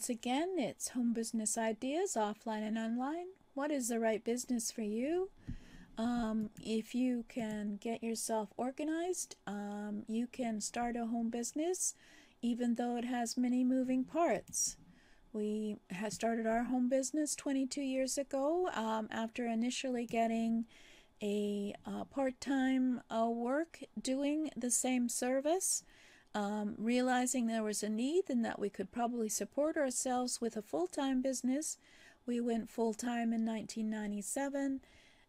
Once again, it's home business ideas, offline and online. What is the right business for you? Um, if you can get yourself organized, um, you can start a home business even though it has many moving parts. We have started our home business 22 years ago um, after initially getting a uh, part time uh, work doing the same service. Um, realizing there was a need and that we could probably support ourselves with a full time business, we went full time in 1997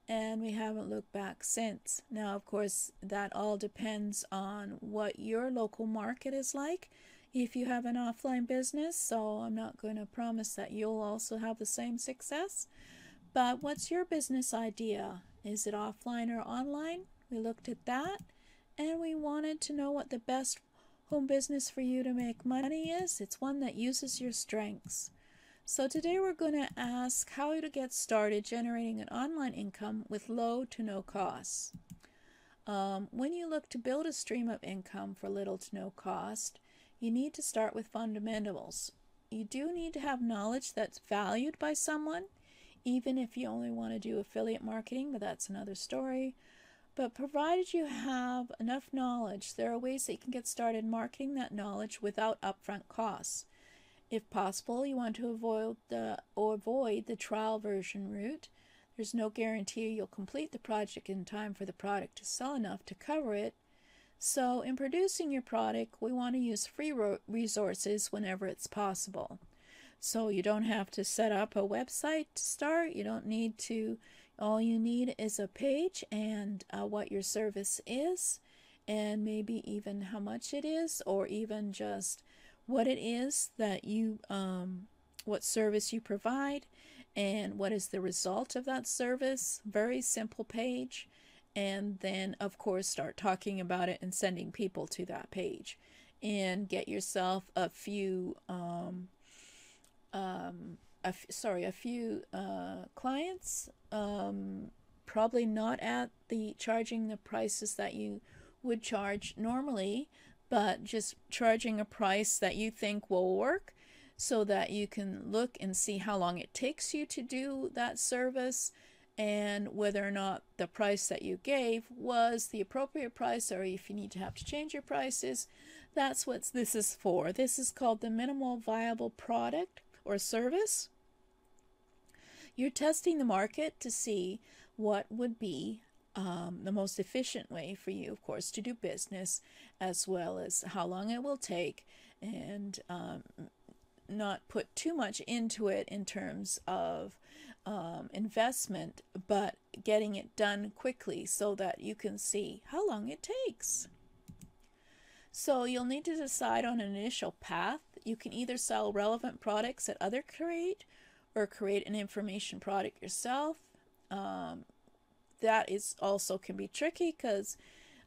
and we haven't looked back since. Now, of course, that all depends on what your local market is like. If you have an offline business, so I'm not going to promise that you'll also have the same success. But what's your business idea? Is it offline or online? We looked at that and we wanted to know what the best home business for you to make money is. It's one that uses your strengths. So today we're going to ask how to get started generating an online income with low to no costs. Um, when you look to build a stream of income for little to no cost, you need to start with fundamentals. You do need to have knowledge that's valued by someone, even if you only want to do affiliate marketing, but that's another story. But provided you have enough knowledge, there are ways that you can get started marketing that knowledge without upfront costs. If possible, you want to avoid the or avoid the trial version route. There's no guarantee you'll complete the project in time for the product to sell enough to cover it. So, in producing your product, we want to use free resources whenever it's possible. So, you don't have to set up a website to start. You don't need to, all you need is a page and uh, what your service is, and maybe even how much it is, or even just what it is that you, um, what service you provide, and what is the result of that service. Very simple page. And then, of course, start talking about it and sending people to that page. And get yourself a few, um, um, a f- sorry, a few uh, clients. Um, probably not at the charging the prices that you would charge normally, but just charging a price that you think will work so that you can look and see how long it takes you to do that service and whether or not the price that you gave was the appropriate price or if you need to have to change your prices. That's what this is for. This is called the minimal viable product or service. You're testing the market to see what would be um, the most efficient way for you, of course, to do business, as well as how long it will take, and um, not put too much into it in terms of um, investment, but getting it done quickly so that you can see how long it takes. So you'll need to decide on an initial path. You can either sell relevant products that other create or create an information product yourself. Um, that is also can be tricky because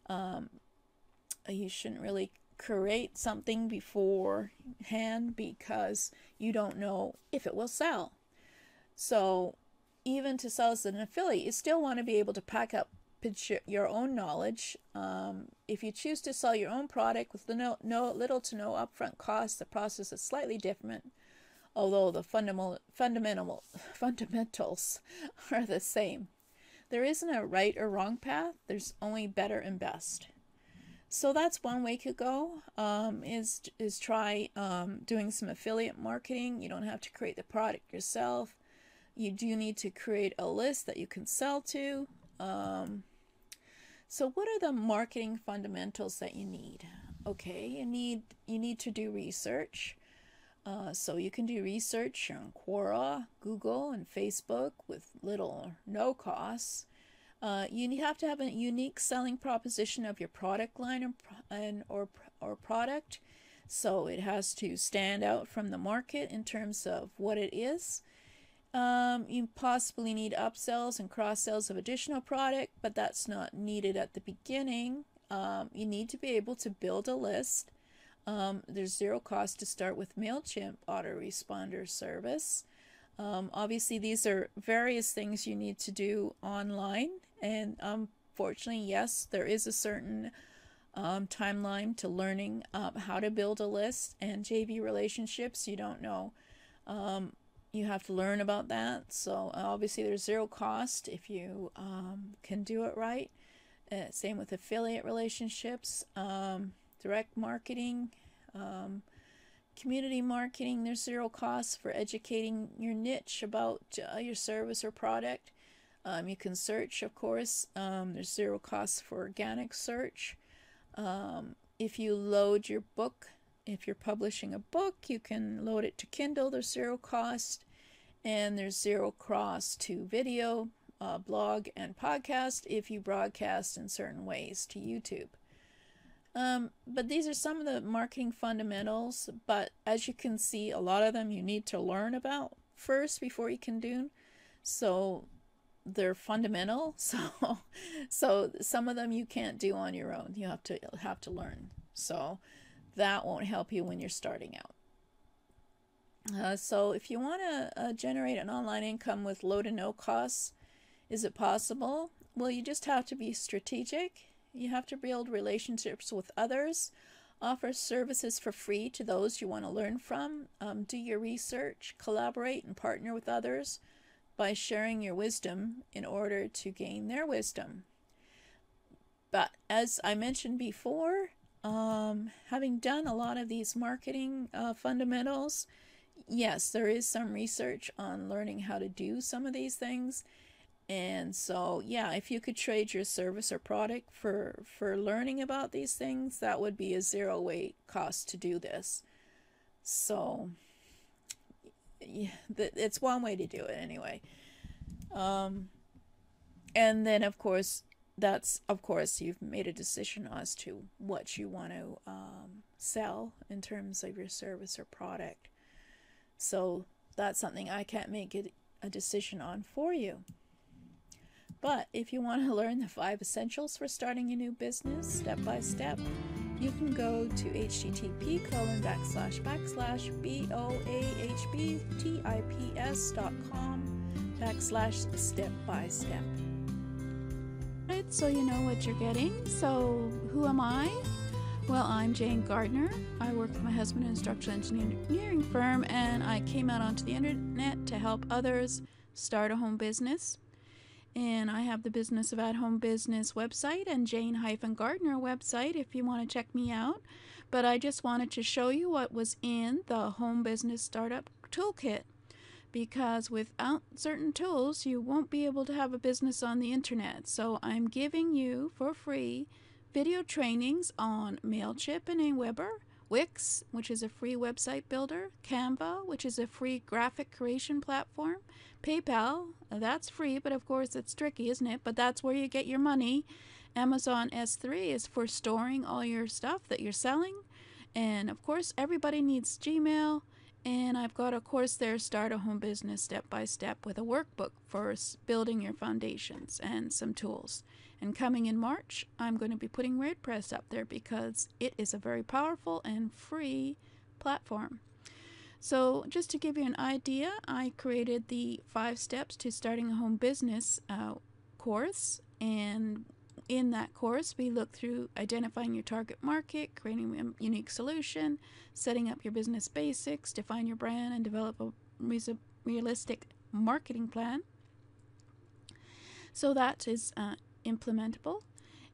um, you shouldn't really create something beforehand because you don't know if it will sell. So even to sell as an affiliate, you still want to be able to pack up your own knowledge. Um, if you choose to sell your own product with no, no little to no upfront cost, the process is slightly different, although the fundamental, fundamental fundamentals are the same. There isn't a right or wrong path. There's only better and best. So that's one way to go. Um, is is try um, doing some affiliate marketing. You don't have to create the product yourself. You do need to create a list that you can sell to. Um, so what are the marketing fundamentals that you need? Okay, you need you need to do research. Uh, so you can do research on Quora, Google, and Facebook with little or no costs. Uh, you have to have a unique selling proposition of your product line and, and or or product. So it has to stand out from the market in terms of what it is. Um, you possibly need upsells and cross sells of additional product, but that's not needed at the beginning. Um, you need to be able to build a list. Um, there's zero cost to start with MailChimp autoresponder service. Um, obviously, these are various things you need to do online, and unfortunately, yes, there is a certain um, timeline to learning um, how to build a list and JV relationships. You don't know. Um, you have to learn about that. So obviously, there's zero cost if you um, can do it right. Uh, same with affiliate relationships, um, direct marketing, um, community marketing. There's zero cost for educating your niche about uh, your service or product. you can search, of course. there's zero cost for organic search. Um, if you load your book, if you're publishing a book, you can load it to Kindle. There's zero cost, and there's zero cost to video, uh, blog, and podcast if you broadcast in certain ways to YouTube. Um, but these are some of the marketing fundamentals. But as you can see, a lot of them you need to learn about first before you can do. So they're fundamental so so some of them you can't do on your own you have to have to learn so that won't help you when you're starting out. Uh, so if you want to uh, generate an online income with low to no costs is it possible? Well you just have to be strategic. You have to build relationships with others offer services for free to those you want to learn from um, do your research collaborate and partner with others by sharing your wisdom in order to gain their wisdom. But as I mentioned before, um, having done a lot of these marketing uh, fundamentals, yes, there is some research on learning how to do some of these things. And so, yeah, if you could trade your service or product for for learning about these things, that would be a zero weight cost to do this. So, yeah, it's one way to do it anyway. Um, and then of course that's of course you've made a decision as to what you want to um, sell in terms of your service or product. So that's something I can't make it a decision on for you. But if you want to learn the five essentials for starting a new business step by step, you can go to http colon backslash backslash b-o-a-h-b-t-i-p-s dot com backslash step by step. Right, so you know what you're getting. So who am I? Well, I'm Jane Gardner. I work with my husband in an structural engineering firm, and I came out onto the internet to help others start a home business and I have the Business of At Home Business website and Jane Gardner website if you want to check me out. But I just wanted to show you what was in the Home Business Startup Toolkit because without certain tools, you won't be able to have a business on the internet. So I'm giving you for free video trainings on MailChimp and Aweber Wix, which is a free website builder, Canva, which is a free graphic creation platform, PayPal, that's free, but of course it's tricky, isn't it? But that's where you get your money. Amazon S3 is for storing all your stuff that you're selling. And of course, everybody needs Gmail. And I've got a course there, Start a Home Business Step by Step, with a workbook for building your foundations and some tools. And coming in March, I'm going to be putting WordPress up there because it is a very powerful and free platform. So, just to give you an idea, I created the five steps to starting a home business uh, course. And in that course, we look through identifying your target market, creating a unique solution, setting up your business basics, define your brand, and develop a realistic marketing plan. So, that is uh, implementable.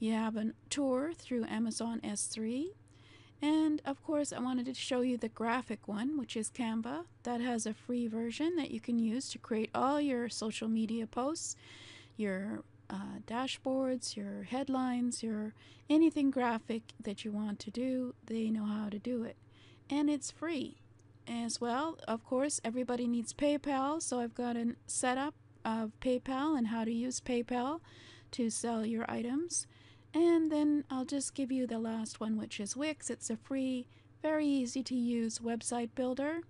you have a tour through Amazon S3, And of course, I wanted to show you the graphic one, which is Canva. That has a free version that you can use to create all your social media posts, your uh, dashboards, your headlines, your anything graphic that you want to do. They know how to do it. And it's free as well. Of course, everybody needs PayPal, so I've got a setup of PayPal and how to use PayPal to sell your items. And then I'll just give you the last one, which is Wix. It's a free, very easy to use website builder.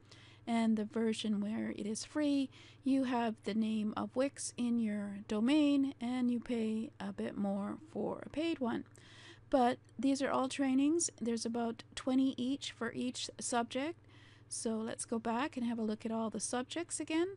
And the version where it is free, you have the name of Wix in your domain and you pay a bit more for a paid one. But these are all trainings. There's about 20 each for each subject. So let's go back and have a look at all the subjects again.